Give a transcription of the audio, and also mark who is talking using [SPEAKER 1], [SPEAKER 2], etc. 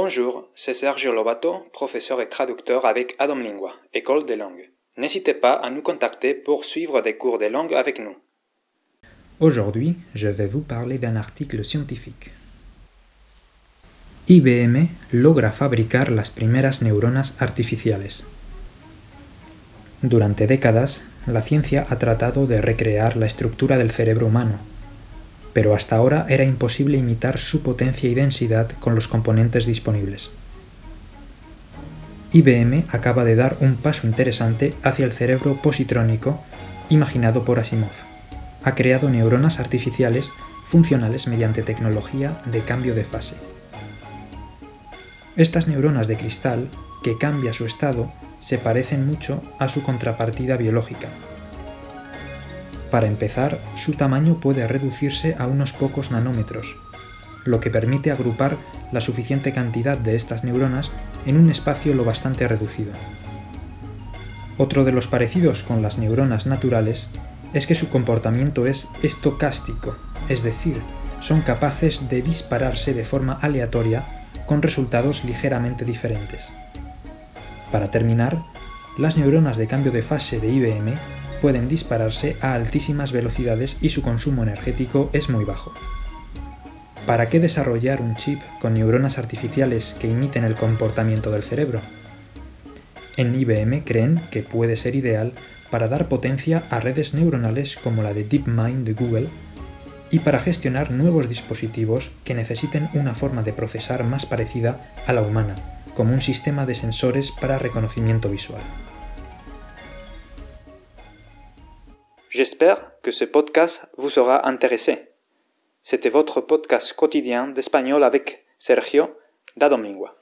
[SPEAKER 1] Bonjour, c'est Sergio Lobato, professeur et traducteur avec Adam Lingua, École des langues. N'hésitez pas à nous contacter pour suivre des cours de langue avec nous.
[SPEAKER 2] Aujourd'hui, je vais vous parler d'un article scientifique. IBM logra fabricar las primeras neuronas artificiales. Durante décadas, la ciencia ha tratado de recrear la estructura del cerebro humano, pero hasta ahora era imposible imitar su potencia y densidad con los componentes disponibles. IBM acaba de dar un paso interesante hacia el cerebro positrónico imaginado por Asimov. Ha creado neuronas artificiales funcionales mediante tecnología de cambio de fase. Estas neuronas de cristal, que cambia su estado, se parecen mucho a su contrapartida biológica, para empezar, su tamaño puede reducirse a unos pocos nanómetros, lo que permite agrupar la suficiente cantidad de estas neuronas en un espacio lo bastante reducido. Otro de los parecidos con las neuronas naturales es que su comportamiento es estocástico, es decir, son capaces de dispararse de forma aleatoria con resultados ligeramente diferentes. Para terminar, las neuronas de cambio de fase de IBM pueden dispararse a altísimas velocidades y su consumo energético es muy bajo. ¿Para qué desarrollar un chip con neuronas artificiales que imiten el comportamiento del cerebro? En IBM creen que puede ser ideal para dar potencia a redes neuronales como la de DeepMind de Google y para gestionar nuevos dispositivos que necesiten una forma de procesar más parecida a la humana, como un sistema de sensores para reconocimiento visual.
[SPEAKER 1] J'espère que ce podcast vous sera intéressé. C'était votre podcast quotidien d'espagnol avec Sergio da Domingua.